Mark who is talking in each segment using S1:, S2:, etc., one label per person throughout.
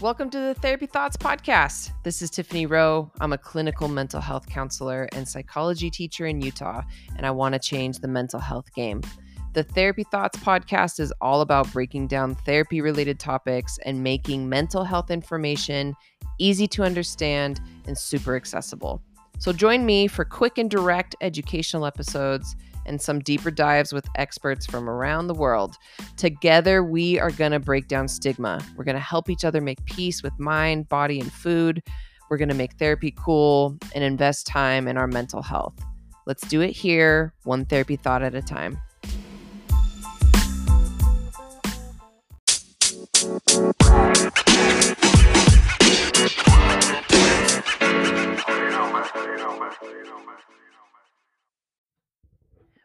S1: Welcome to the Therapy Thoughts Podcast. This is Tiffany Rowe. I'm a clinical mental health counselor and psychology teacher in Utah, and I want to change the mental health game. The Therapy Thoughts podcast is all about breaking down therapy related topics and making mental health information easy to understand and super accessible. So join me for quick and direct educational episodes and some deeper dives with experts from around the world. Together, we are going to break down stigma. We're going to help each other make peace with mind, body, and food. We're going to make therapy cool and invest time in our mental health. Let's do it here, one therapy thought at a time.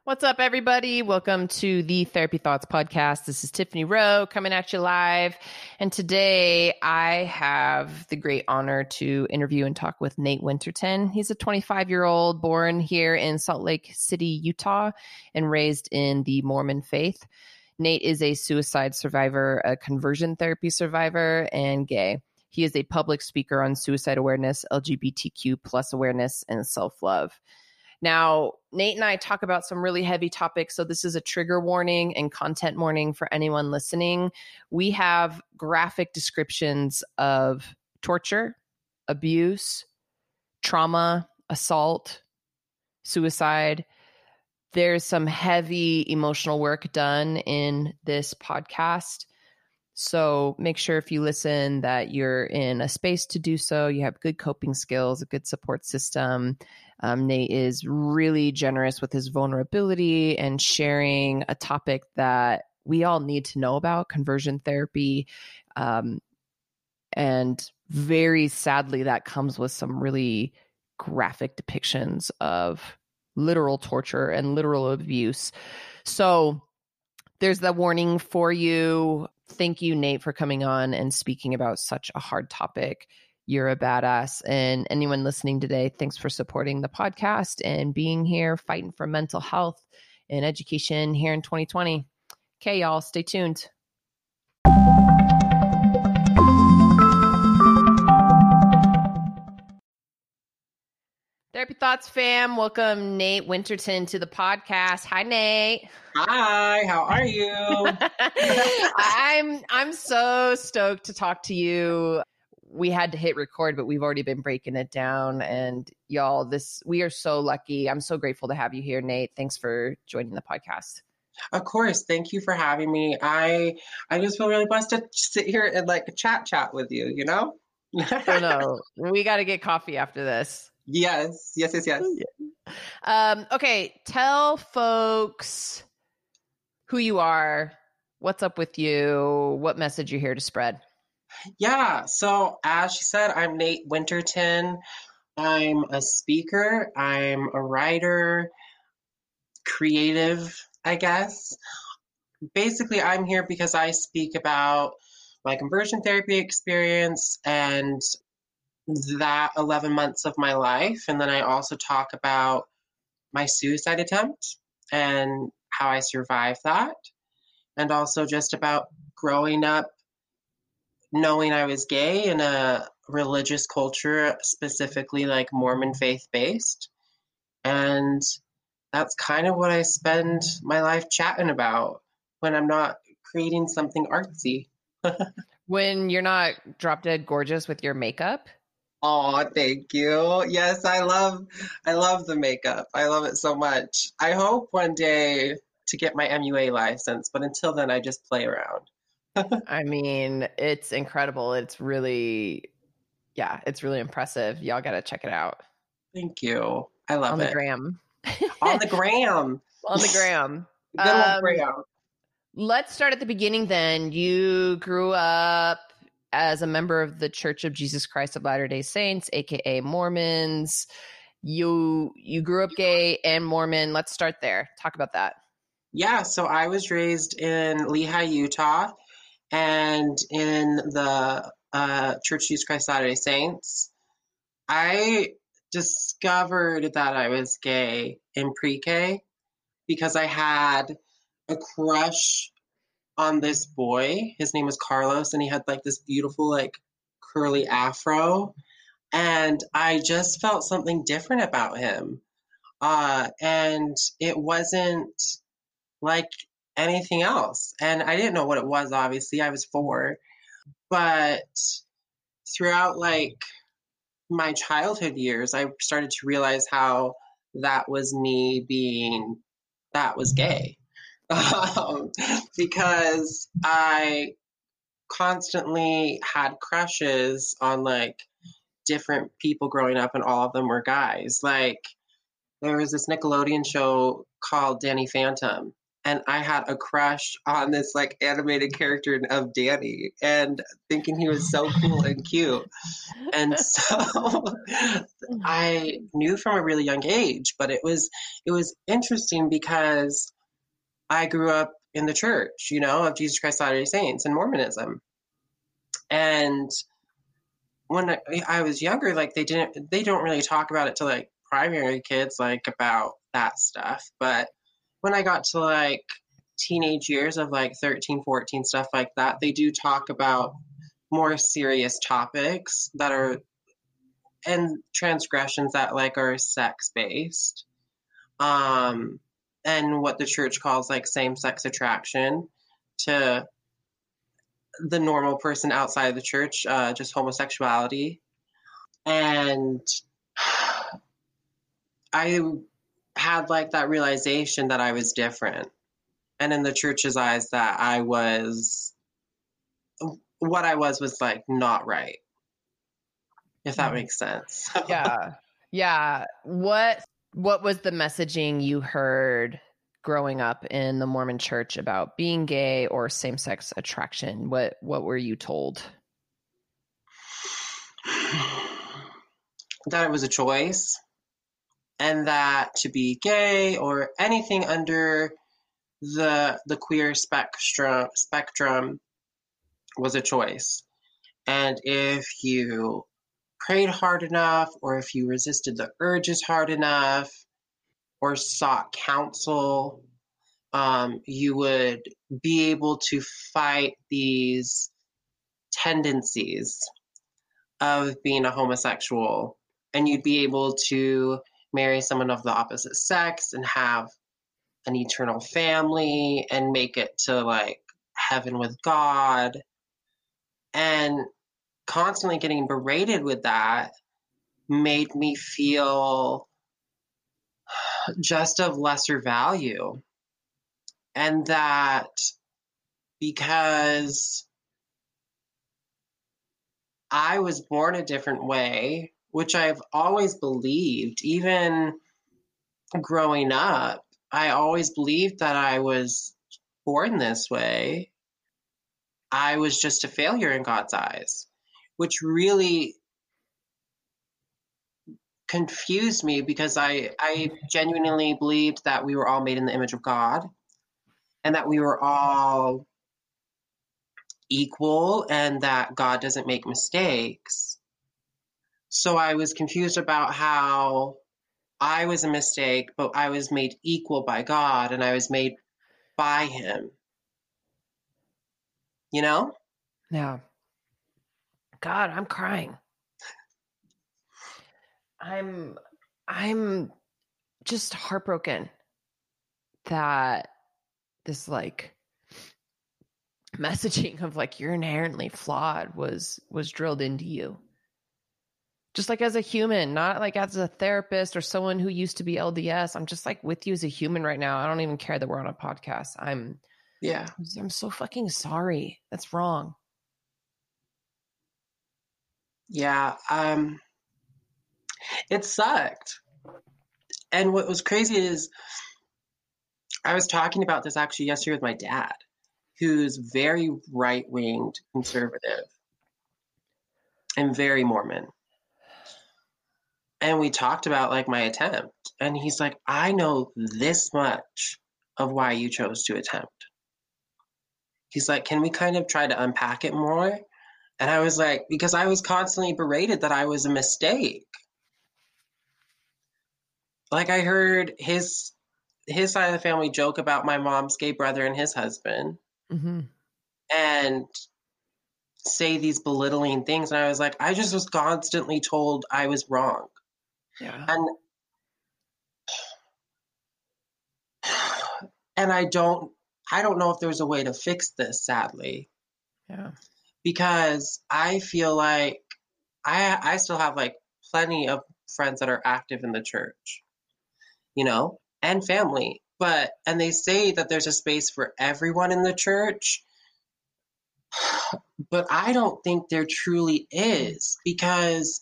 S1: What's up, everybody? Welcome to the Therapy Thoughts Podcast. This is Tiffany Rowe coming at you live. And today I have the great honor to interview and talk with Nate Winterton. He's a 25 year old born here in Salt Lake City, Utah, and raised in the Mormon faith. Nate is a suicide survivor, a conversion therapy survivor, and gay. He is a public speaker on suicide awareness, LGBTQ plus awareness, and self love. Now, Nate and I talk about some really heavy topics. So, this is a trigger warning and content warning for anyone listening. We have graphic descriptions of torture, abuse, trauma, assault, suicide. There's some heavy emotional work done in this podcast. So make sure if you listen that you're in a space to do so, you have good coping skills, a good support system. Um, Nate is really generous with his vulnerability and sharing a topic that we all need to know about conversion therapy. Um, and very sadly, that comes with some really graphic depictions of literal torture and literal abuse. So there's the warning for you thank you, Nate, for coming on and speaking about such a hard topic. You're a badass. And anyone listening today, thanks for supporting the podcast and being here, fighting for mental health and education here in 2020. Okay, y'all, stay tuned. Therapy Thoughts fam, welcome Nate Winterton to the podcast. Hi Nate.
S2: Hi, how are you?
S1: I'm I'm so stoked to talk to you. We had to hit record, but we've already been breaking it down and y'all this we are so lucky. I'm so grateful to have you here Nate. Thanks for joining the podcast.
S2: Of course, thank you for having me. I I just feel really blessed to sit here and like chat chat with you, you know?
S1: oh no, we got to get coffee after this.
S2: Yes, yes, yes, yes.
S1: Um, okay, tell folks who you are, what's up with you, what message you're here to spread.
S2: Yeah, so as she said, I'm Nate Winterton. I'm a speaker, I'm a writer, creative, I guess. Basically, I'm here because I speak about my conversion therapy experience and that 11 months of my life. And then I also talk about my suicide attempt and how I survived that. And also just about growing up knowing I was gay in a religious culture, specifically like Mormon faith based. And that's kind of what I spend my life chatting about when I'm not creating something artsy.
S1: when you're not drop dead gorgeous with your makeup?
S2: Oh, thank you. Yes, I love I love the makeup. I love it so much. I hope one day to get my MUA license, but until then I just play around.
S1: I mean, it's incredible. It's really yeah, it's really impressive. Y'all got to check it out.
S2: Thank you. I love it.
S1: On
S2: it.
S1: the gram.
S2: On the gram.
S1: On the gram.
S2: Good um, gram.
S1: Let's start at the beginning then. You grew up as a member of the Church of Jesus Christ of Latter-day Saints, aka Mormons. You you grew up gay and Mormon. Let's start there. Talk about that.
S2: Yeah, so I was raised in Lehi, Utah, and in the uh, Church Jesus Christ of Latter-day Saints. I discovered that I was gay in pre-K because I had a crush on this boy. His name was Carlos, and he had like this beautiful, like curly afro. And I just felt something different about him. Uh, and it wasn't like anything else. And I didn't know what it was, obviously. I was four. But throughout like my childhood years, I started to realize how that was me being, that was gay. Um, because I constantly had crushes on like different people growing up, and all of them were guys. Like, there was this Nickelodeon show called Danny Phantom, and I had a crush on this like animated character of Danny and thinking he was so cool and cute. And so I knew from a really young age, but it was it was interesting because I grew up in the church, you know, of Jesus Christ Latter-day Saints and Mormonism. And when I, I was younger, like they didn't they don't really talk about it to like primary kids like about that stuff, but when I got to like teenage years of like 13, 14, stuff like that, they do talk about more serious topics that are and transgressions that like are sex based. Um and what the church calls like same sex attraction to the normal person outside of the church, uh, just homosexuality. And I had like that realization that I was different. And in the church's eyes, that I was what I was was like not right. If that mm-hmm. makes sense.
S1: yeah. Yeah. What what was the messaging you heard growing up in the Mormon church about being gay or same-sex attraction? What what were you told?
S2: That it was a choice and that to be gay or anything under the the queer spectrum spectrum was a choice. And if you prayed hard enough, or if you resisted the urges hard enough, or sought counsel, um, you would be able to fight these tendencies of being a homosexual. And you'd be able to marry someone of the opposite sex and have an eternal family and make it to like heaven with God. And constantly getting berated with that made me feel just of lesser value. And that because I was born a different way, which I've always believed, even growing up, I always believed that I was born this way. I was just a failure in God's eyes, which really confused me because I, I genuinely believed that we were all made in the image of God and that we were all equal and that God doesn't make mistakes. So I was confused about how I was a mistake, but I was made equal by God and I was made by Him. You know?
S1: Yeah. God, I'm crying. I'm I'm just heartbroken that this like messaging of like you're inherently flawed was was drilled into you just like as a human, not like as a therapist or someone who used to be LDS. I'm just like with you as a human right now. I don't even care that we're on a podcast. I'm
S2: yeah.
S1: I'm so fucking sorry. That's wrong.
S2: Yeah, um it sucked. And what was crazy is I was talking about this actually yesterday with my dad, who's very right-winged conservative and very Mormon and we talked about like my attempt and he's like i know this much of why you chose to attempt he's like can we kind of try to unpack it more and i was like because i was constantly berated that i was a mistake like i heard his his side of the family joke about my mom's gay brother and his husband mm-hmm. and say these belittling things. And I was like, I just was constantly told I was wrong.
S1: Yeah.
S2: And and I don't I don't know if there's a way to fix this, sadly.
S1: Yeah.
S2: Because I feel like I I still have like plenty of friends that are active in the church, you know, and family. But and they say that there's a space for everyone in the church. But I don't think there truly is because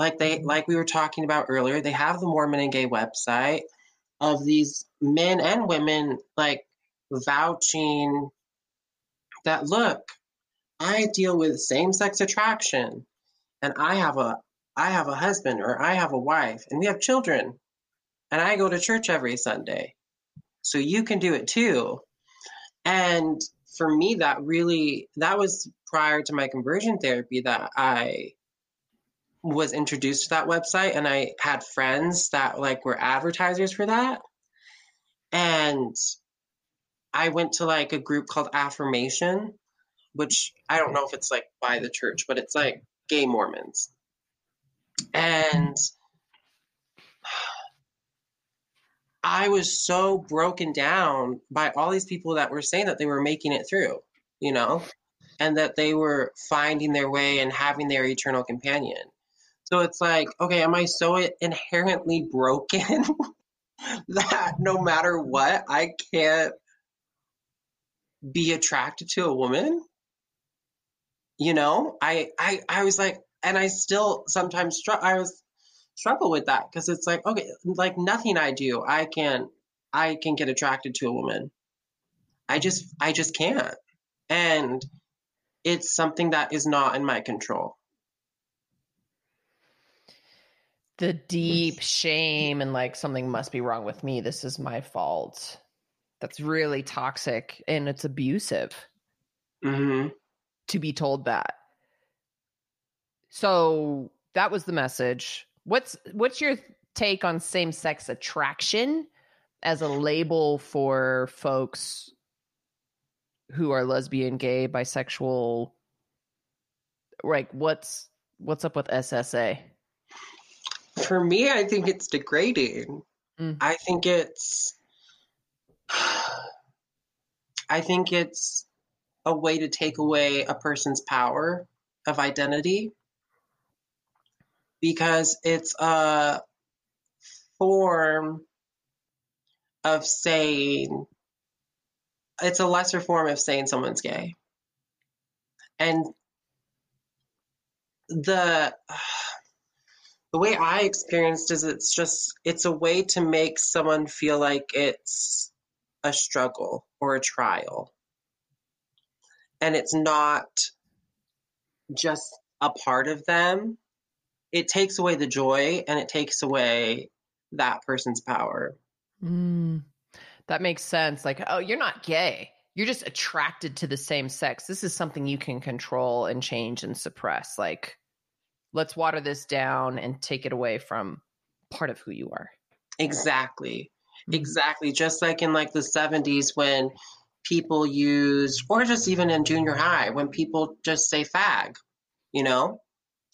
S2: like they like we were talking about earlier, they have the Mormon and Gay website of these men and women like vouching that look, I deal with same-sex attraction and I have a I have a husband or I have a wife and we have children and I go to church every Sunday. So you can do it too. And for me that really that was prior to my conversion therapy that I was introduced to that website and I had friends that like were advertisers for that. And I went to like a group called Affirmation, which I don't know if it's like by the church, but it's like gay Mormons. And I was so broken down by all these people that were saying that they were making it through, you know, and that they were finding their way and having their eternal companion. So it's like, okay, am I so inherently broken that no matter what, I can't be attracted to a woman? You know, I I I was like, and I still sometimes str- I was struggle with that because it's like, okay, like nothing I do, I can I can get attracted to a woman. I just I just can't. And it's something that is not in my control.
S1: The deep shame and like something must be wrong with me. This is my fault. That's really toxic and it's abusive
S2: hmm
S1: to be told that. So that was the message. What's what's your take on same-sex attraction as a label for folks who are lesbian, gay, bisexual? Like what's what's up with SSA?
S2: For me, I think it's degrading.
S1: Mm.
S2: I think it's I think it's a way to take away a person's power of identity because it's a form of saying it's a lesser form of saying someone's gay. And the the way I experienced is it's just it's a way to make someone feel like it's a struggle or a trial. And it's not just a part of them. It takes away the joy and it takes away that person's power.
S1: Mm, that makes sense. Like, oh, you're not gay. You're just attracted to the same sex. This is something you can control and change and suppress. Like, let's water this down and take it away from part of who you are.
S2: Exactly.
S1: Mhm.
S2: Exactly. Just like in like the 70s when people used or just even in junior high when people just say fag, you know?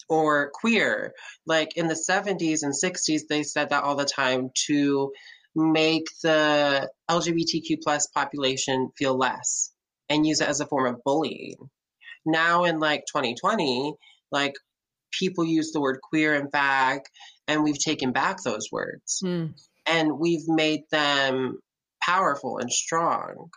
S2: Or queer. Like in the 70s and 60s they said that all the time to make the LGBTQ plus population feel less and use it as a form of bullying. Now in like 2020, like people use the word queer and fag and we've taken back those words
S1: Mm.
S2: and we've made them powerful and strong.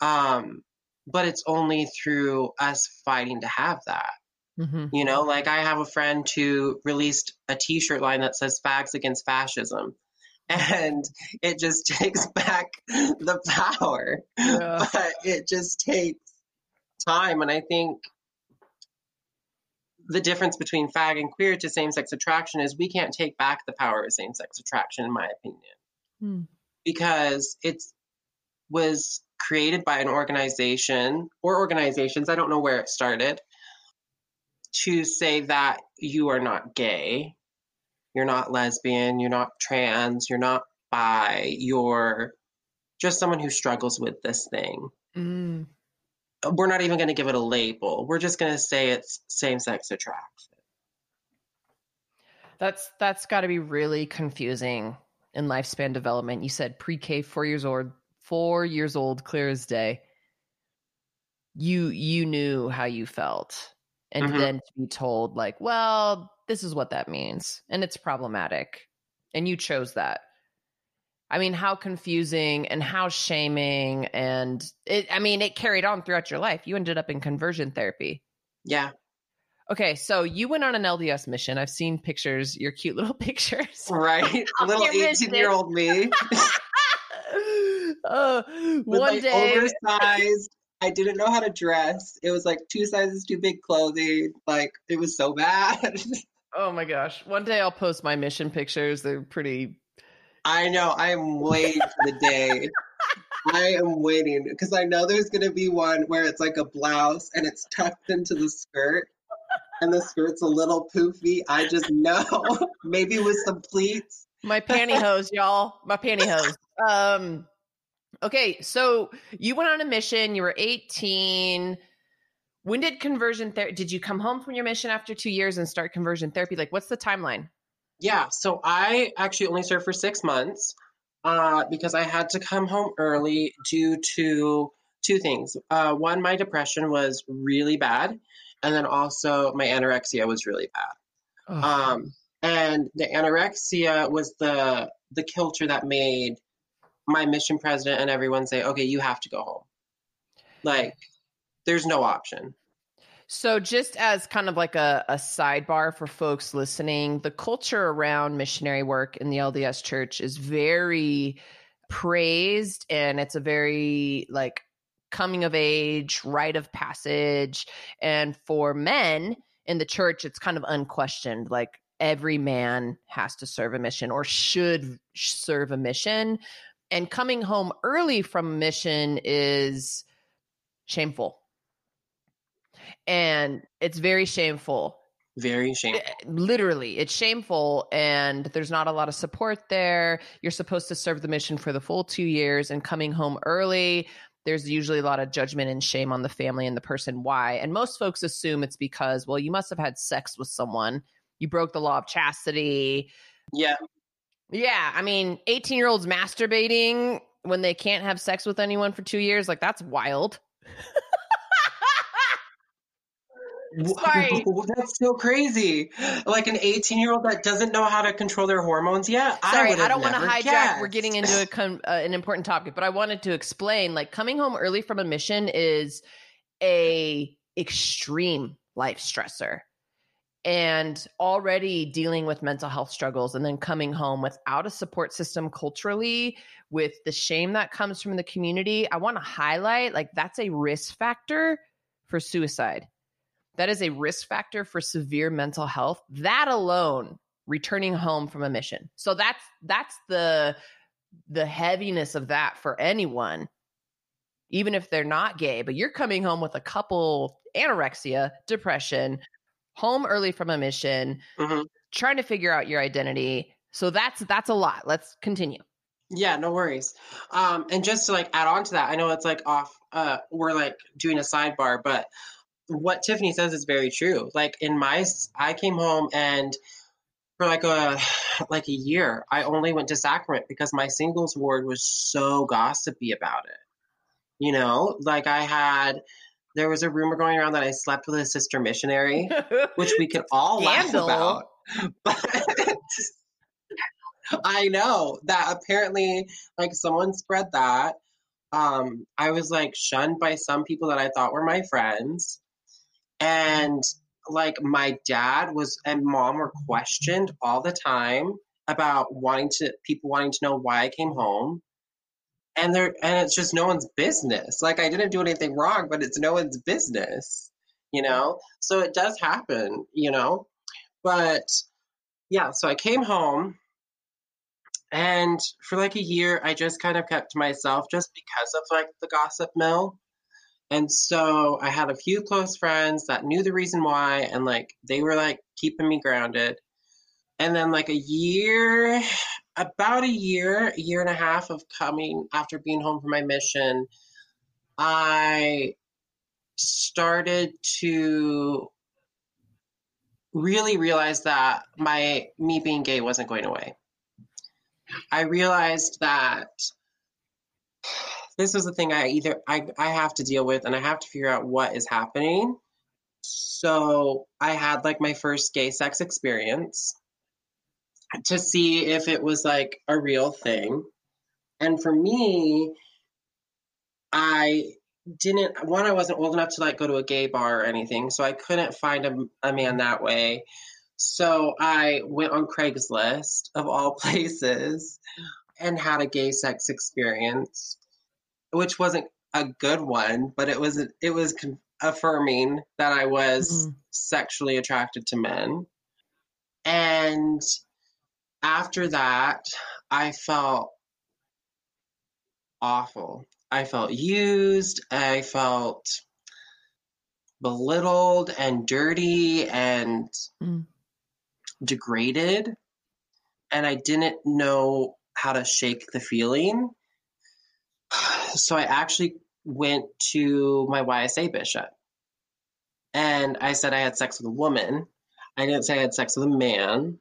S2: Um, but it's only through us fighting to have that.
S1: hmm
S2: You know, like I have a friend who released a t shirt line that says fags against fascism. And it just takes back the power.
S1: Yeah.
S2: But it just takes time. And I think the difference between fag and queer to same sex attraction is we can't take back the power of same sex attraction, in my opinion
S1: Hmm.
S2: because it was created by an organization or organizations, I don't know where it started, to say that you are not gay, you're not lesbian, you're not trans, you're not bi, you're just someone who struggles with this thing.
S1: Mm.
S2: We're not even going to give it a label. We're just going to say it's same sex attraction.
S1: That's that's got to be really confusing in lifespan development. You said pre-K, four years old, four years old, clear as day. You you knew how you felt, and
S2: Mhm.
S1: then to be told like, well, this is what that means, and it's problematic, and you chose that. I mean, how confusing and how shaming, and it. I mean, it carried on throughout your life. You ended up in conversion therapy.
S2: Yeah,
S1: Okay, so you went on an LDS mission. I've seen pictures, your cute little pictures.
S2: right. Little eighteen-year-old me
S1: uh,
S2: with
S1: one
S2: like
S1: day,
S2: oversized. I didn't know how to dress. It was like two sizes too big clothing. Like it was so bad.
S1: oh my gosh, one day I'll post my mission pictures. They're pretty.
S2: I know. I am waiting for the day. I am waiting because I know there's going to be one where it's like a blouse and it's tucked into the skirt and the skirt's a little poofy. I just know. Maybe with some pleats.
S1: My pantyhose, y'all. My pantyhose. Um, okay, so you went on a mission. You were 18. When did conversion therapy? Did you come home from your mission after two years and start conversion therapy? Like, what's the timeline?
S2: Yeah. So I actually only served for six months uh, because I had to come home early due to two things. Uh, one, my depression was really bad. And then also my anorexia was really bad. Um, and the anorexia was the the kilter that made my mission president and everyone say, "Okay, you have to go home." Like, there's no option.
S1: So, just as kind of like a, a sidebar for folks listening, the culture around missionary work in the LDS church is very praised and it's a very like coming of age, rite of passage. And for men in the church, it's kind of unquestioned. Like every man has to serve a mission or should serve a mission. And coming home early from mission is shameful and it's very shameful.
S2: Very eh, shameful.
S1: literally it's shameful and there's not a lot of support there. You're supposed to serve the mission for the full two years and coming home early there's usually a lot of judgment and shame on the family and the person why and most folks assume it's because well you must have had sex with someone. You broke the law of chastity.
S2: Yeah.
S1: yeah i mean 18 year olds masturbating when they can't have sex with anyone for two years like that's wild Sorry.
S2: That's so crazy. Like an 18 year old that doesn't know how to control their hormones yet.
S1: Sorry,
S2: would
S1: I, don't want to hijack. We're getting into a uh, an important topic, but I wanted to explain. Like coming home early from a mission is a extreme life stressor, and already dealing with mental health struggles, and then coming home without a support system culturally, with the shame that comes from the community. I want to highlight like that's a risk factor for suicide. That is a risk factor for severe mental health. That alone returning home from a mission. So that's that's the the heaviness of that for anyone even if they're not gay, but you're coming home with a couple anorexia, depression, home early from a mission,
S2: Mhm.
S1: trying to figure out your identity. So that's that's a lot. Let's continue.
S2: Yeah, no worries. Um, and just to like add on to that, I know it's like off, uh, we're like doing a sidebar, but what Tiffany says is very true. Like in my, I came home and for like a like a year, I only went to sacrament because my singles ward was so gossipy about it. You know, like I had, there was a rumor going around that I slept with a sister missionary, which we could all laugh about. But I know that apparently, like someone spread that. Um, I was like shunned by some people that I thought were my friends, and like my dad was and mom were questioned all the time about wanting to people wanting to know why I came home. And there and it's just no one's business. Like I didn't do anything wrong, but it's no one's business, you know? So it does happen, you know? But yeah, so I came home and for like a year I just kind of kept to myself just because of like the gossip mill. And so I had a few close friends that knew the reason why and like they were like keeping me grounded. And then like a year about a year, a year and a half of coming after being home from my mission, I started to really realize that my me being gay wasn't going away. I realized that this was the thing I either I, I have to deal with and I have to figure out what is happening. So I had like my first gay sex experience to see if it was like a real thing. And for me, I didn't one i wasn't old enough to like go to a gay bar or anything so i couldn't find a, a man that way so i went on craigslist of all places and had a gay sex experience which wasn't a good one but it was it was affirming that i was mm-hmm. sexually attracted to men and after that i felt awful I felt used. I felt belittled and dirty and mm. degraded. And I didn't know how to shake the feeling. So I actually went to my YSA bishop and I said I had sex with a woman. I didn't say I had sex with a man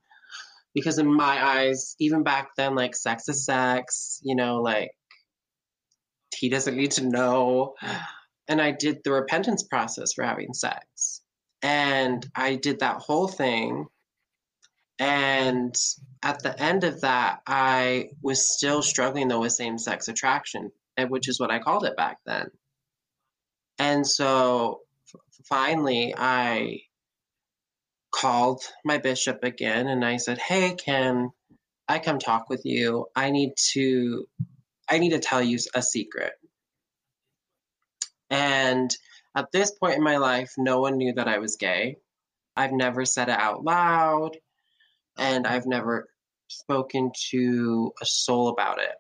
S2: because, in my eyes, even back then, like sex is sex, you know, like he doesn't need to know. And I did the repentance process for having sex. And I did that whole thing. And at the end of that, I was still struggling though with same sex attraction, which is what I called it back then. And so finally, I called my bishop again and I said, Hey, can I come talk with you? I need to I need to tell you a secret. And at this point in my life, no one knew that I was gay. I've never said it out loud, and I've never spoken to a soul about it.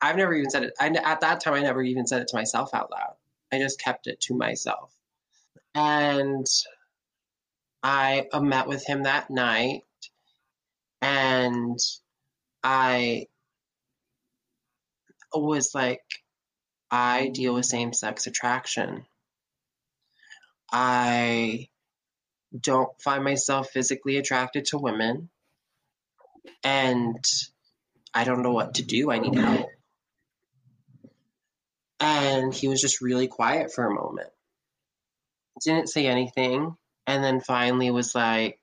S2: I've never even said it. I, at that time, I never even said it to myself out loud. I just kept it to myself. And I uh, met with him that night, and I was like, I deal with same sex attraction. I don't find myself physically attracted to women. And I don't know what to do. I need help. And he was just really quiet for a moment. Didn't say anything. And then finally was like,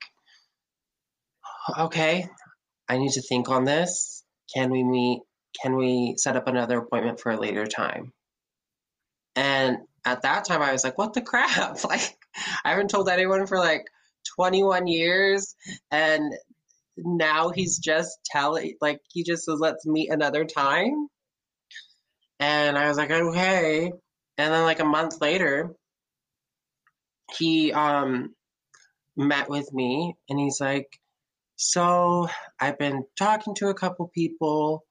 S2: okay, I need to think on this. Can we meet can we set up another appointment for a later time? And at that time, I was like, what the crap? Like, I haven't told anyone for like 21 years. And now he's just telling, like, he just says, let's meet another time. And I was like, okay. And then, like, a month later, he um, met with me and he's like, so I've been talking to a couple people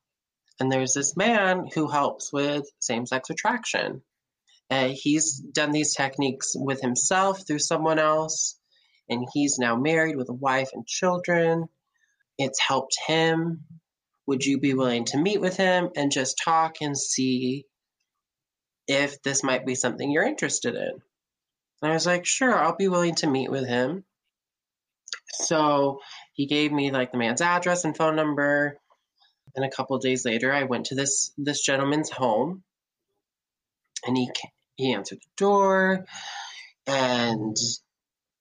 S2: and there's this man who helps with same sex attraction. Uh, he's done these techniques with himself through someone else, and he's now married with a wife and children. It's helped him. Would you be willing to meet with him and just talk and see if this might be something you're interested in? And I was like, sure, I'll be willing to meet with him. So he gave me like the man's address and phone number. And a couple days later, I went to this this gentleman's home, and he he answered the door, and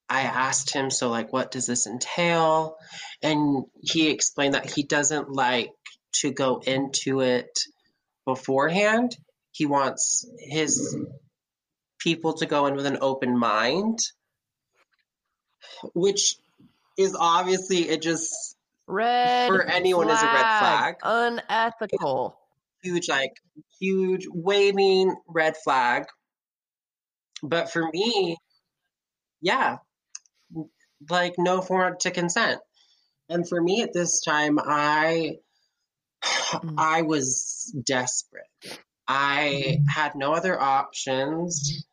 S2: I asked him, so like, what does this entail? And he explained that he doesn't like to go into it beforehand. He wants his people to go in with an open mind, which is obviously it just
S1: Red
S2: for anyone flag. is a red flag.
S1: Unethical.
S2: Huge, like huge waving red flag. But for me, yeah, like no form to consent. And for me at this time, I mm. I was desperate. I mm. had no other options.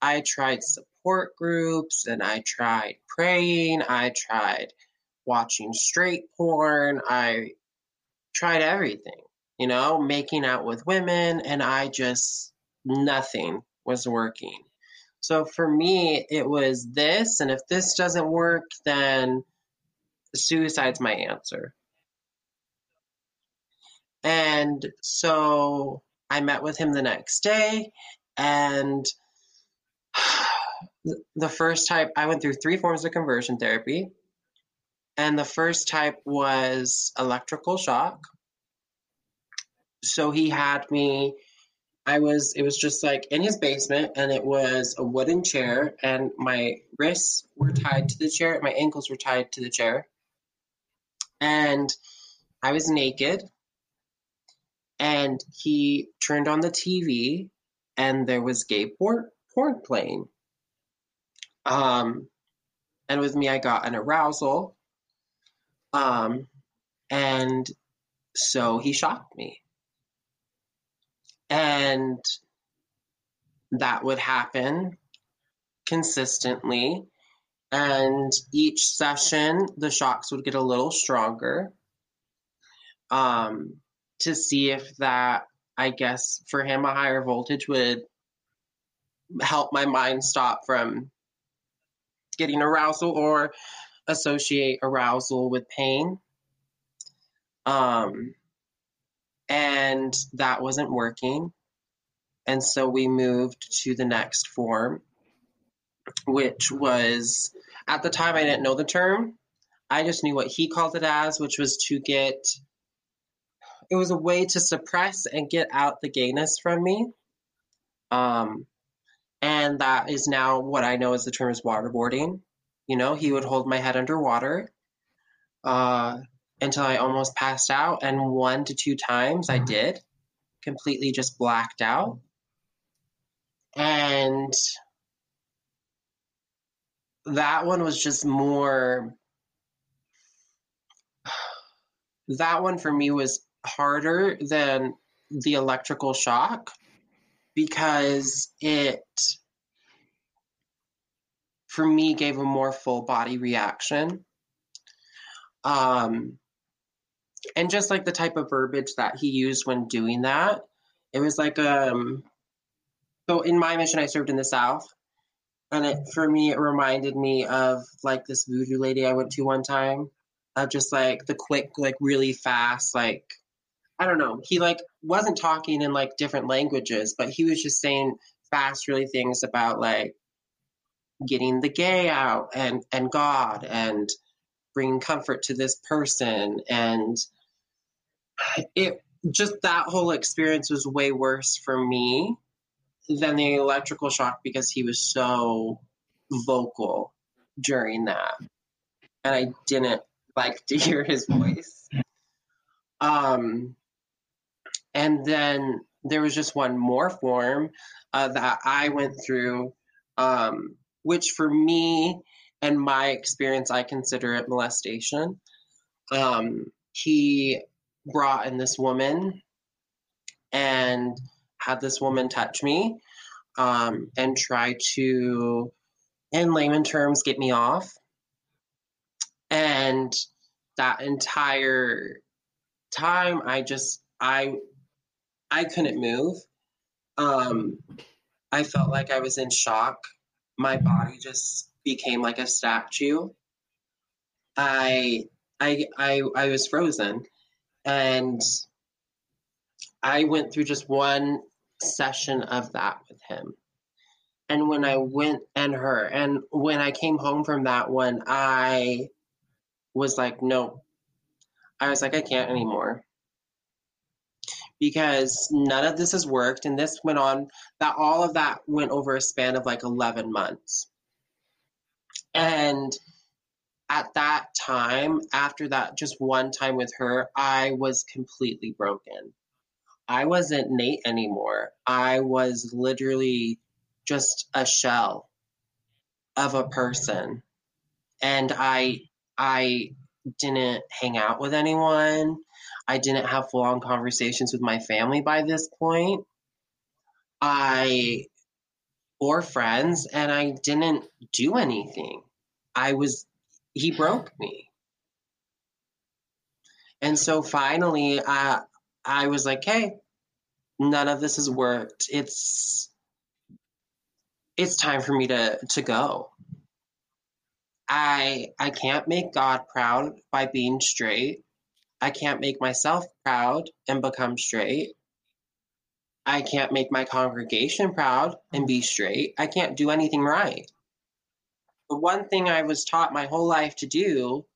S2: I tried support groups and I tried praying. I tried watching straight porn. I tried everything, you know, making out with women, and I just, nothing was working. So for me, it was this, and if this doesn't work, then suicide's my answer. And so I met with him the next day, and the first type, I went through three forms of conversion therapy. And the first type was electrical shock. So he had me I was, it was just like in his basement, and it was a wooden chair, and my wrists were tied to the chair, my ankles were tied to the chair, and I was naked. And he turned on the TV, and there was gay porn, porn playing. Um, and with me, I got an arousal. Um, and so he shocked me and that would happen consistently. And each session, the shocks would get a little stronger um, to see if that, I guess, for him, a higher voltage would help my mind stop from getting arousal or associate arousal with pain. Um, and that wasn't working. And so we moved to the next form, which was at the time I didn't know the term. I just knew what he called it as, which was to get it was a way to suppress and get out the gayness from me. Um, and that is now what I know as the term is waterboarding. You know, he would hold my head underwater. Uh, until I almost passed out. And one to two times I did, completely just blacked out. And that one was just more. That one for me was harder than the electrical shock because it for me gave a more full body reaction um and just like the type of verbiage that he used when doing that it was like um so in my mission i served in the south and it for me it reminded me of like this voodoo lady i went to one time of just like the quick like really fast like i don't know he like wasn't talking in like different languages but he was just saying fast really things about like getting the gay out and and god and bringing comfort to this person. And it just that whole experience was way worse for me than the electrical shock because he was so vocal during that. And i didn't like to hear his voice. Um and then there was just one more form uh, that i went through um which for me and my experience, I consider it molestation. Um, he brought in this woman and had this woman touch me um, and try to, in layman terms, get me off. And that entire time, I just, I, I couldn't move. Um, I felt like I was in shock. My body just became like a statue. I I I I was frozen and I went through just one session of that with him. And when I went and her and when I came home from that one, I was like, no. I was like, I can't anymore. Because none of this has worked. And this went on that all of that went over a span of like 11 months. And at that time, after that just one time with her, I was completely broken. I wasn't Nate anymore. I was literally just a shell of a person. And I I didn't hang out with anyone. I didn't have full on conversations with my family by this point. I or friends and I didn't do anything. I was, he broke me. And so finally, I, I was like, hey, none of this has worked. It's, it's time for me to to go. I I can't make God proud by being straight. I can't make myself proud and become straight. I can't make my congregation proud and mm. be straight. I can't do anything right. The one thing I was taught my whole life to do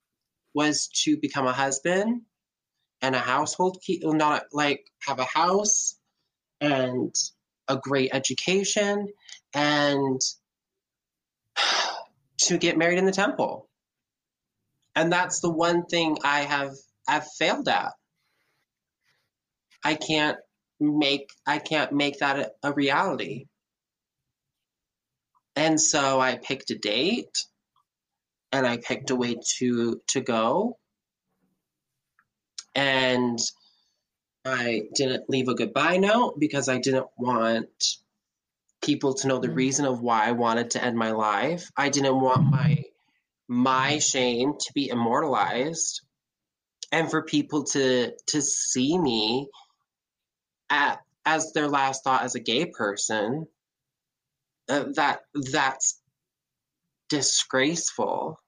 S2: was to become a husband and a household key, not like have a house and a great education and to get married in the temple. And that's the one thing I have I've failed at. I can't make I can't make that a, a reality. And so I picked a date and I picked a way to to go. And I didn't leave a goodbye note because I didn't want people to know the mm. reason of why I wanted to end my life. I didn't want my my shame to be immortalized and for people to to see me at, as their last thought as a gay person uh, that that's disgraceful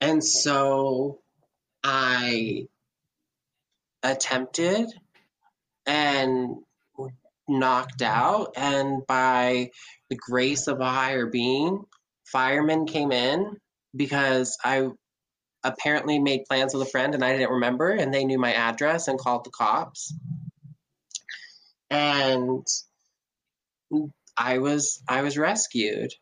S2: and so i attempted and knocked out and by the grace of a higher being firemen came in because i apparently made plans with a friend and I didn't remember, and they knew my address and called the cops. And I was I was rescued.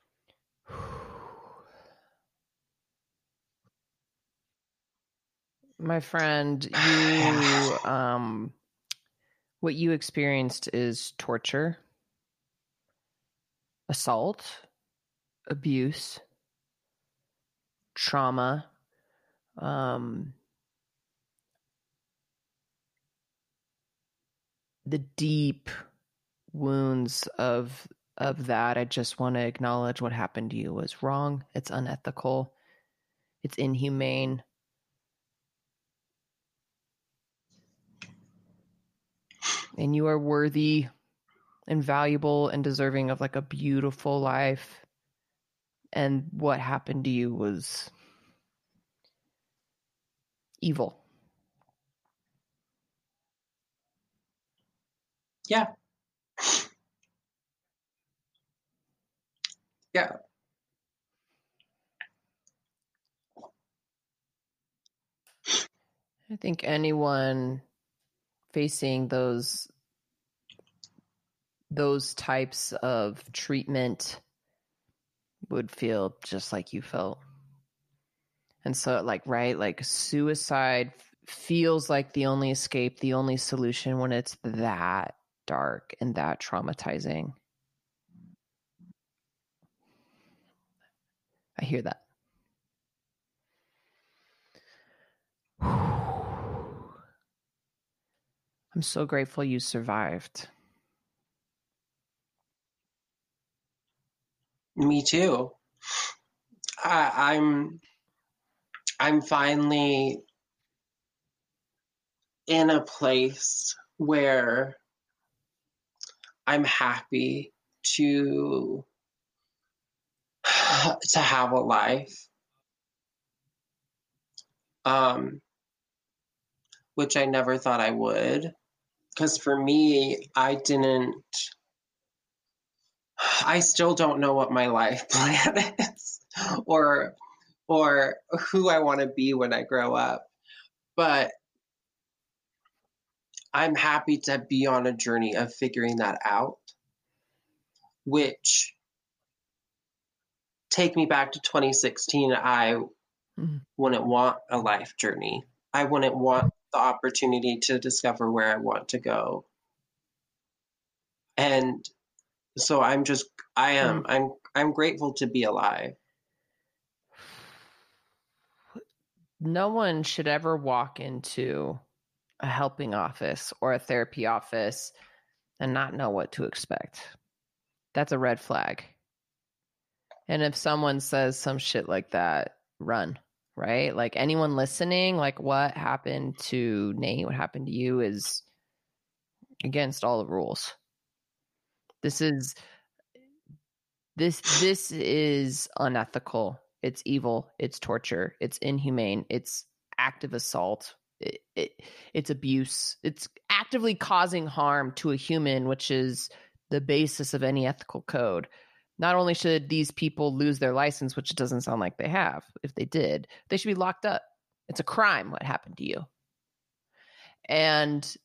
S1: My friend, you um what you experienced is torture, assault, abuse, trauma, um, the deep wounds of of that i just want to acknowledge what happened to you was wrong it's unethical it's inhumane and you are worthy and valuable and deserving of like a beautiful life and what happened to you was evil.
S2: Yeah. Yeah.
S1: I think anyone facing those those types of treatment would feel just like you felt. And so, like, right, like suicide feels like the only escape, the only solution when it's that dark and that traumatizing. I hear that. I'm so grateful you survived.
S2: Me too. I, I'm I'm finally in a place where I'm happy to to have a life um which I never thought I would cuz for me I didn't I still don't know what my life plan is or or who I want to be when I grow up. But I'm happy to be on a journey of figuring that out, which take me back to 2016. I mm-hmm. wouldn't want a life journey. I wouldn't want the opportunity to discover where I want to go. And so I'm just I am mm-hmm. I'm I'm grateful to be alive.
S1: no one should ever walk into a helping office or a therapy office and not know what to expect. That's a red flag. And if someone says some shit like that, run, right? Like anyone listening, like what happened to Nate, what happened to you is against all the rules. This is This this is unethical. It's evil. It's torture. It's inhumane. It's active assault. It, it, it's abuse. It's actively causing harm to a human, which is the basis of any ethical code. Not only should these people lose their license, which it doesn't sound like they have, if they did, they should be locked up. It's a crime what happened to you. And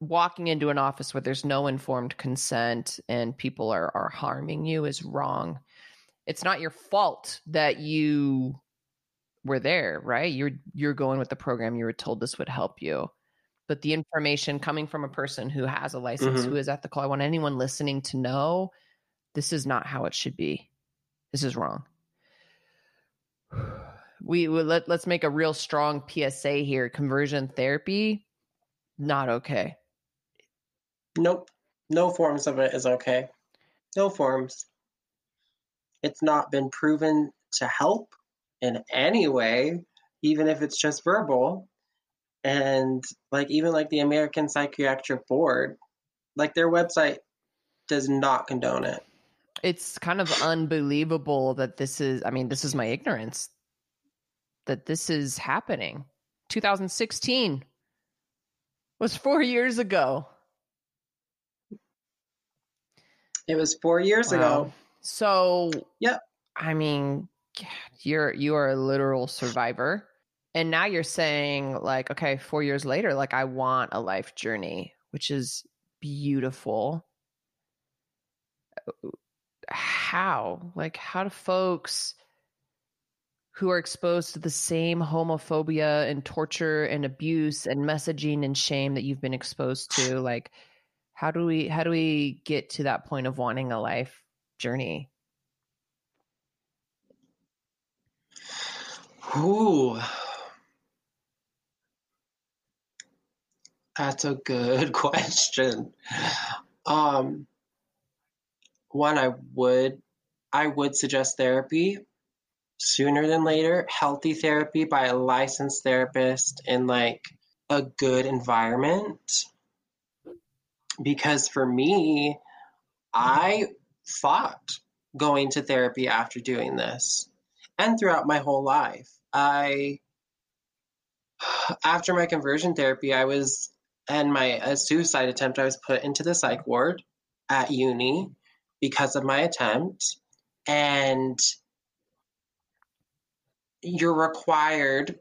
S1: walking into an office where there's no informed consent and people are, are harming you is wrong. It's not your fault that you were there, right? You're you're going with the program you were told this would help you. But the information coming from a person who has a license,
S2: Mhm.
S1: who is ethical, I want anyone listening to know this is not how it should be. This is wrong. We, we let let's make a real strong PSA here. Conversion therapy, not okay.
S2: Nope. No forms of it is okay. No forms. It's not been proven to help in any way, even if it's just verbal. And like even like the American Psychiatric Board, like their website does not condone it.
S1: it's kind of unbelievable that this is i mean this is my ignorance that this is happening 2016 was four years ago
S2: It was four years
S1: Wow.
S2: ago.
S1: so
S2: Yep.
S1: i mean you're you are a literal survivor. And now you're saying like okay four years later like i want a life journey which is beautiful. Uh, how? Like how do folks who are exposed to the same homophobia and torture and abuse and messaging and shame that you've been exposed to like how do we how do we get to that point of wanting a life journey
S2: Ooh. That's a good question. Um, one, I would, I would suggest therapy sooner than later. Healthy therapy by a licensed therapist in like a good environment. Because for me, I fought going to therapy after doing this and throughout my whole life. I, after my conversion therapy, I was, and my suicide attempt, I was put into the psych ward at uni because of my attempt. And you're required,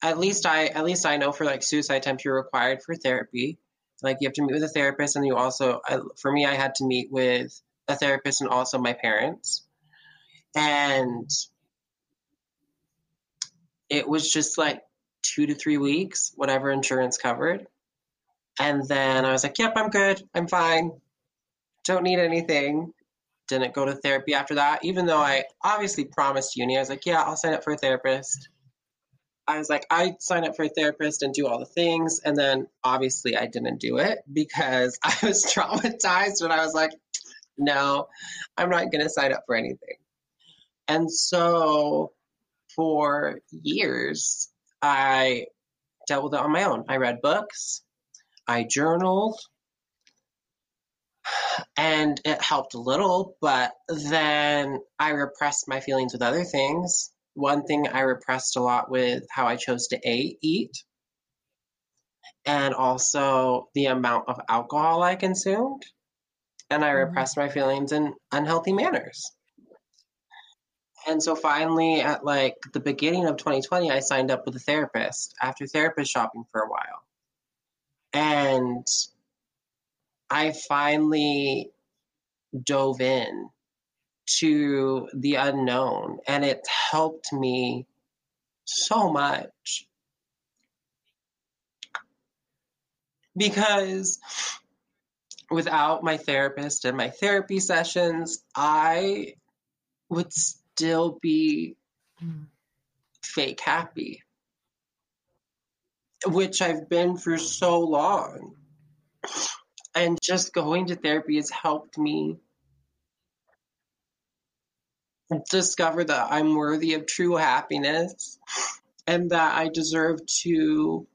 S2: at least I, at least I know for like suicide attempt, you're required for therapy. Like you have to meet with a therapist, and you also, I, for me, I had to meet with a therapist and also my parents. And it was just like two to three weeks, whatever insurance covered. And then I was like, yep, I'm good. I'm fine. Don't need anything. Didn't go to therapy after that, even though I obviously promised uni. I was like, yeah, I'll sign up for a therapist. I was like, I'd sign up for a therapist and do all the things. And then obviously I didn't do it because I was traumatized and I was like, no, I'm not going to sign up for anything. And so for years, I dealt with it on my own. I read books, I journaled, and it helped a little, but then I repressed my feelings with other things. One thing I repressed a lot with how I chose to a- eat, and also the amount of alcohol I consumed. And I
S1: Mhm.
S2: repressed my feelings in unhealthy manners. And so finally, at like the beginning of 2020, I signed up with a therapist after therapist shopping for a while. And I finally dove in to the unknown, and it helped me so much. Because without my therapist and my therapy sessions, I would still be fake happy, which I've been for so long. And just going to therapy has helped me discover that I'm worthy of true happiness and that I deserve to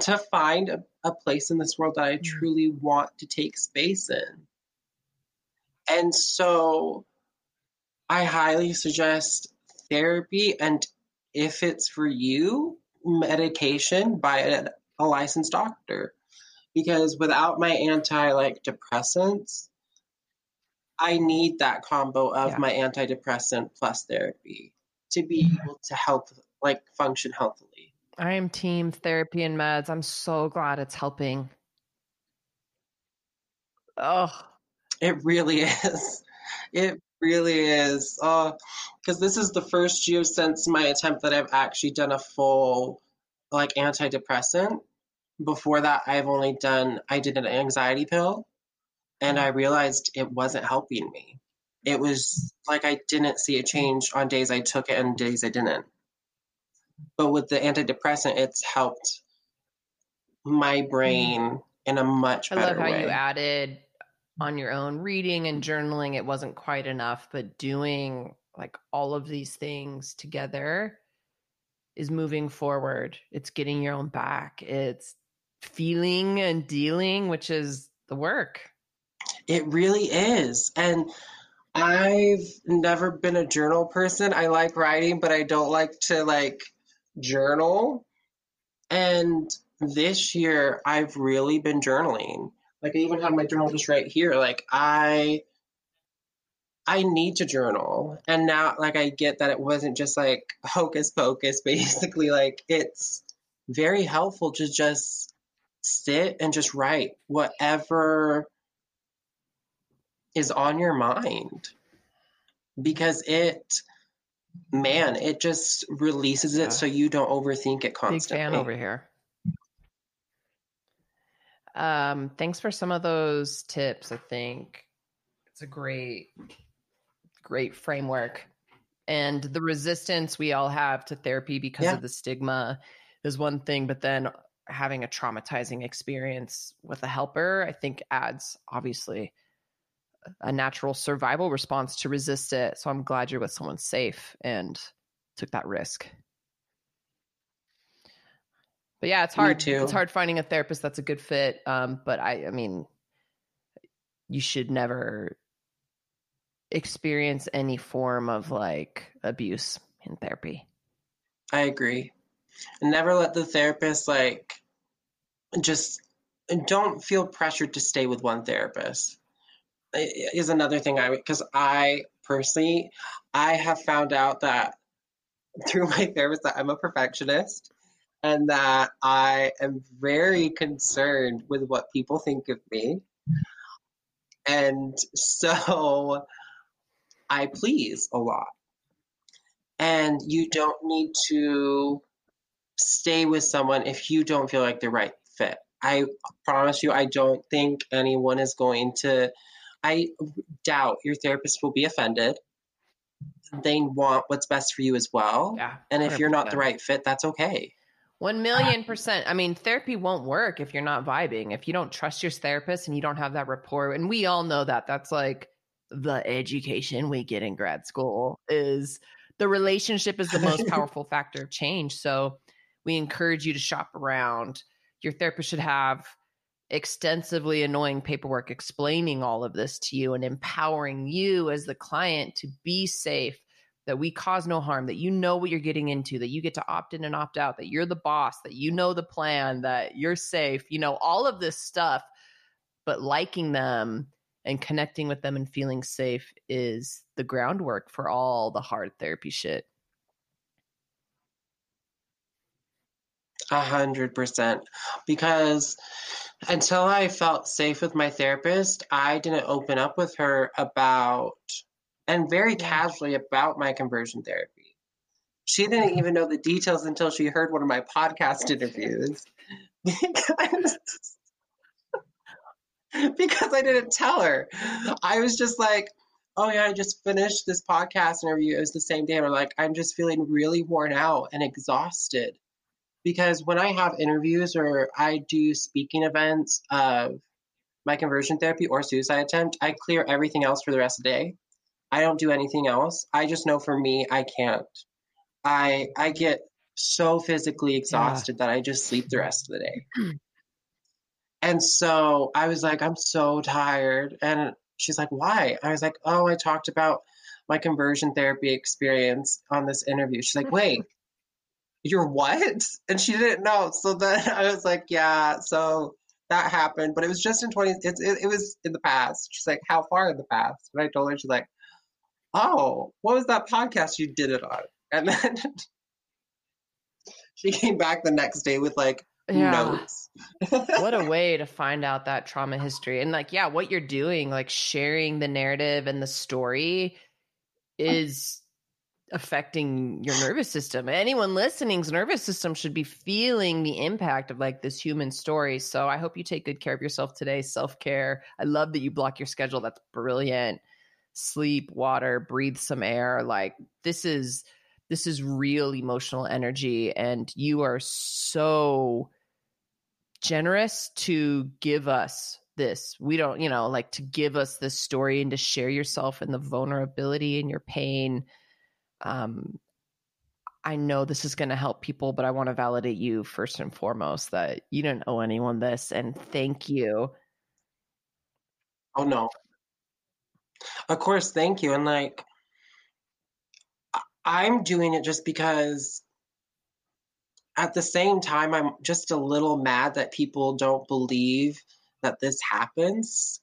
S2: to find a, a place in this world that I
S1: Mm.
S2: truly want to take space in. And so I highly suggest therapy and if it's for you, medication by a, a licensed doctor. Because without my anti like depressants, I need that combo of
S1: Yeah.
S2: my antidepressant plus therapy to be mm-hmm. able to help like function healthily.
S1: I am team therapy and meds. I'm so glad it's helping. Oh,
S2: It really is. It really is. Uh, oh, because this is the first year since my attempt that I've actually done a full like antidepressant. Before that, I've only done I did an anxiety pill, and I realized it wasn't helping me. It was like I didn't see a change on days I took it and days I didn't. But with the antidepressant, it's helped my brain mm. in a much
S1: I
S2: better
S1: love how
S2: way.
S1: you added on your own reading and journaling. It wasn't quite enough, but doing like all of these things together is moving forward. It's getting your own back. It's feeling and dealing, which is the work.
S2: It really is. And I've never been a journal person. I like writing, but I don't like to like journal. And this year I've really been journaling. Like I even have my journal just right here. Like I I need to journal. And now like I get that it wasn't just like hocus pocus basically like it's very helpful to just sit and just write whatever is on your mind because it man it just releases it
S1: Yeah.
S2: so you don't overthink it constantly Big
S1: fan over here. Um, thanks for some of those tips. I think it's a great, great framework. And the resistance we all have to therapy because
S2: Yeah.
S1: of the stigma is one thing, but then having a traumatizing experience with a helper, I think adds obviously a natural survival response to resist it. So I'm glad you're with someone safe and took that risk. But yeah, it's hard.
S2: too.
S1: It's hard finding a therapist that's a good fit. Um, but I, I mean, you should never experience any form of like abuse in therapy.
S2: i agree and never let the therapist like just don't feel pressured to stay with one therapist is another thing i because i personally i have found out that through my therapist that i'm a perfectionist and that i am very concerned with what people think of me and so i please a lot and you don't need to stay with someone if you don't feel like the right fit. I promise you, I don't think anyone is going to. I doubt your therapist will be offended. They want what's best for you as well.
S1: Yeah.
S2: And if you're not the right fit, that's okay.
S1: One million percent. I mean, therapy won't work if you're not vibing. If you don't trust your therapist and you don't have that rapport, and we all know that. That's like the education we get in grad school is the relationship is the most powerful factor of change. So we encourage you to shop around. Your therapist should have extensively annoying paperwork explaining all of this to you and empowering you as the client to be safe that we cause no harm, that you know what you're getting into, that you get to opt in and opt out, that you're the boss, that you know the plan, that you're safe, you know, all of this stuff. But liking them and connecting with them and feeling safe is the groundwork for all the hard therapy shit.
S2: A hundred percent. Because until I felt safe with my therapist, I didn't open up with her about and very casually about my conversion therapy. She didn't uh-huh. even know the details until she heard one of my podcast interviews. Because, because I didn't tell her. I was just like, oh yeah, I just finished this podcast interview. It was the same day. And I'm like, I'm just feeling really worn out and exhausted because when I have interviews or I do speaking events of my conversion therapy or suicide attempt, I clear everything else for the rest of the day. I don't do anything else. I just know for me, I can't. I I get so physically exhausted that I just sleep the rest of the day. Hmm. and so I was like, I'm so tired. And she's like, why? I was like, oh, I talked about my conversion therapy experience on this interview. She's like, wait, you're what? And she didn't know. So then I was like, yeah, so that happened, but it was just in 20, it, it, it was in the past. She's like, how far in the past? And I told her, she's like, oh, what was that podcast you did it on? And then she came back the next day with like yeah. notes.
S1: what a way to find out that trauma history. And like, yeah, what you're doing, like sharing the narrative and the story is affecting your nervous system. Anyone listening's nervous system should be feeling the impact of like this human story. So I hope you take good care of yourself today. Self care. I love that you block your schedule. That's brilliant. Sleep, water, breathe some air. Like this is this is real emotional energy, and you are so generous to give us this. We don't, you know, like to give us this story and to share yourself and the vulnerability and your pain. Um, I know this is going to help people, but I want to validate you first and foremost that you didn't owe anyone this, and thank you.
S2: Oh no, of course, thank you, and like I'm doing it just because at the same time, I'm just a little mad that people don't believe that this happens.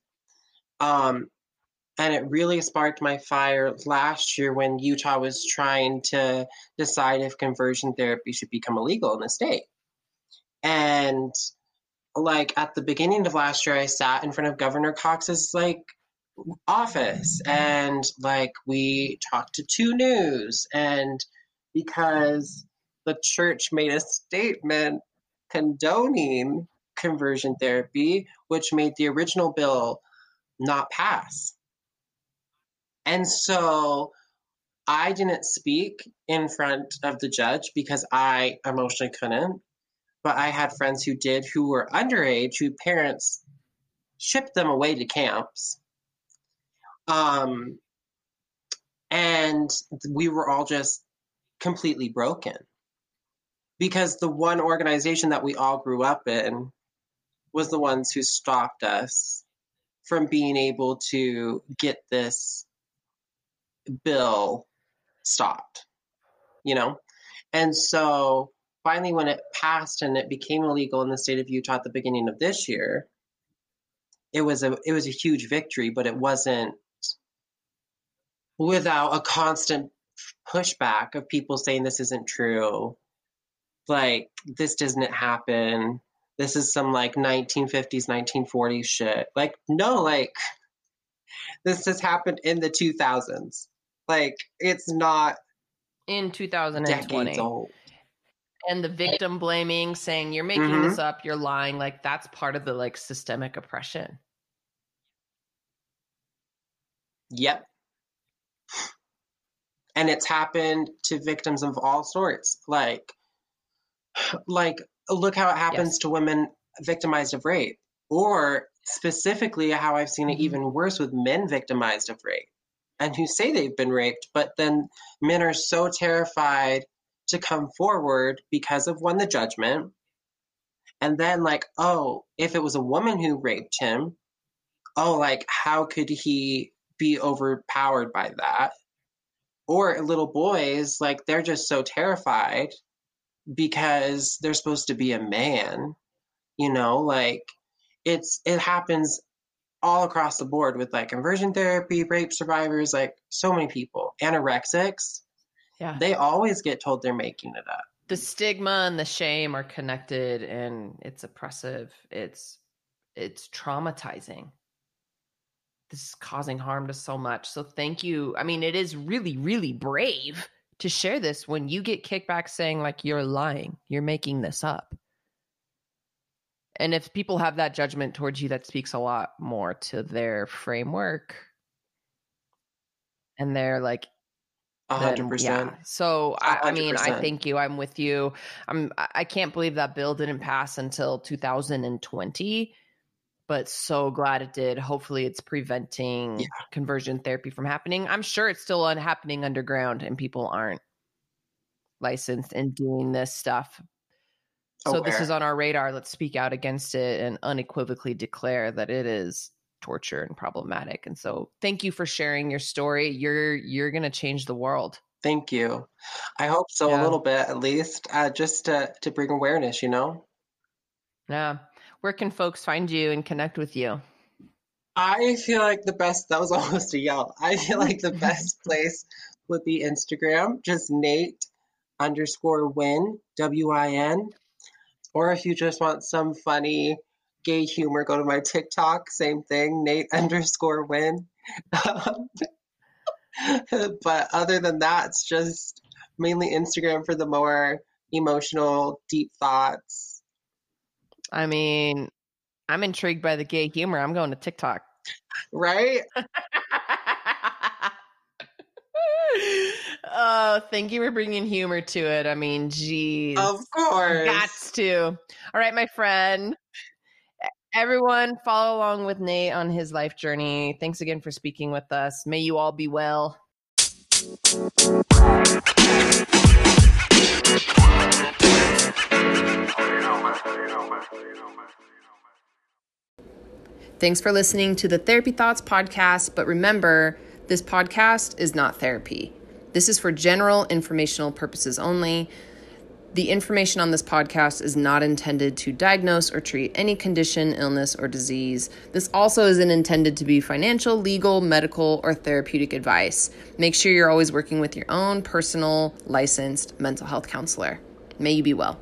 S2: Um, and it really sparked my fire last year when Utah was trying to decide if conversion therapy should become illegal in the state. And like at the beginning of last year, I sat in front of Governor Cox's like office and like we talked to two news and because the church made a statement condoning conversion therapy, which made the original bill not pass. And so I didn't speak in front of the judge because I emotionally couldn't. But I had friends who did who were underage, who parents shipped them away to camps. Um, and we were all just completely broken. Because the one organization that we all grew up in was the ones who stopped us from being able to get this bill stopped you know? And so finally when it passed and it became illegal in the state of Utah at the beginning of this year it was a it was a huge victory but it wasn't without a constant pushback of people saying this isn't true. Like this doesn't happen. This is some like 1950s 1940s shit. Like no like this has happened in the 2000s like it's not
S1: in 2020 old. and the victim blaming saying you're making mm-hmm. this up. You're lying. Like that's part of the like systemic oppression.
S2: Yep and it's happened to victims of all sorts. Like like look how it happens yes. to women victimized of rape. Or specifically how i've seen it mm-hmm. even worse with men victimized of rape. And who say they've been raped but then men are so terrified to come forward because of one the judgment. And then like oh if it was a woman who raped him oh like how could he be overpowered by that or little boys like they're just so terrified because they're supposed to be a man you know like it's it happens all across the board with like conversion therapy rape survivors like so many people. Anorexics yeah. they always get told they're making it up.
S1: The stigma and the shame are connected and it's oppressive. It's it's traumatizing this is causing harm to so much so thank you i mean it is really really brave to share this when you get kickback saying like you're lying, you're making this up. And if people have that judgment towards you, that speaks a lot more to their framework. And they're like,
S2: hundred percent.
S1: Yeah. So I, I, mean, I thank you. I'm with you. I'm. I can't believe that bill didn't pass until 2020 but so glad it did. Hopefully, it's preventing yeah. conversion therapy from happening. I'm sure it's still happening underground and people aren't licensed and doing this stuff. So, Aware. this is on our radar. Let's speak out against it and unequivocally declare that it is torture and problematic. And so thank you for sharing your story. You're you're going to change the world.
S2: Thank you. I hope so yeah. a little bit at least, uh, just to to bring awareness, you know.
S1: Yeah. Where can folks find you and connect with you?
S2: I feel like the best that was almost a yell. I feel like the best place would be Instagram, just Nate underscore win, W I N. Or if you just want some funny gay humor, go to my TikTok, same thing, Nate underscore win. but other than that, it's just mainly Instagram for the more emotional, deep thoughts.
S1: I mean, I'm intrigued by the gay humor. I'm going to TikTok.
S2: Right?
S1: oh, thank you for bringing humor to it. I mean, geez.
S2: Of course.
S1: Got to. All right, my friend. Everyone, follow along with Nate on his life journey. Thanks again for speaking with us. May you all be well. Thanks for listening to the Therapy Thoughts podcast. But remember, this podcast is not therapy. This is for general informational purposes only. The information on this podcast is not intended to diagnose or treat any condition, illness, or disease. This also isn't intended to be financial, legal, medical, or therapeutic advice. Make sure you're always working with your own personal, licensed mental health counselor. May you be well.